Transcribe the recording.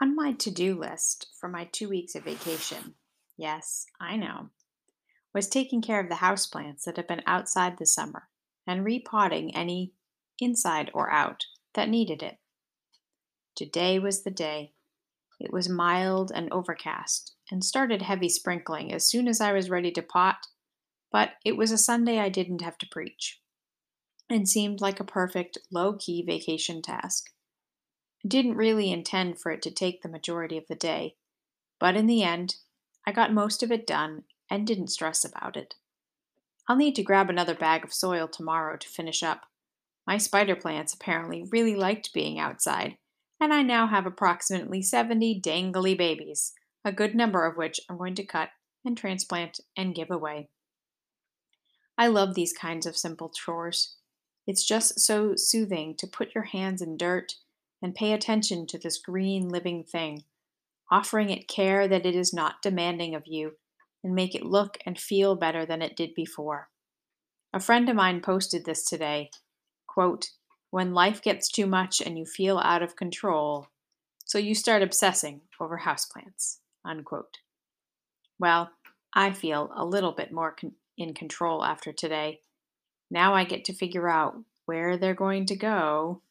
On my to do list for my two weeks of vacation, yes, I know, was taking care of the houseplants that have been outside this summer and repotting any inside or out that needed it. Today was the day. It was mild and overcast and started heavy sprinkling as soon as I was ready to pot, but it was a Sunday I didn't have to preach and seemed like a perfect low key vacation task. Didn't really intend for it to take the majority of the day, but in the end, I got most of it done and didn't stress about it. I'll need to grab another bag of soil tomorrow to finish up. My spider plants apparently really liked being outside, and I now have approximately 70 dangly babies, a good number of which I'm going to cut and transplant and give away. I love these kinds of simple chores. It's just so soothing to put your hands in dirt and pay attention to this green living thing, offering it care that it is not demanding of you, and make it look and feel better than it did before. A friend of mine posted this today quote, When life gets too much and you feel out of control, so you start obsessing over houseplants. Unquote. Well, I feel a little bit more con- in control after today. Now I get to figure out where they're going to go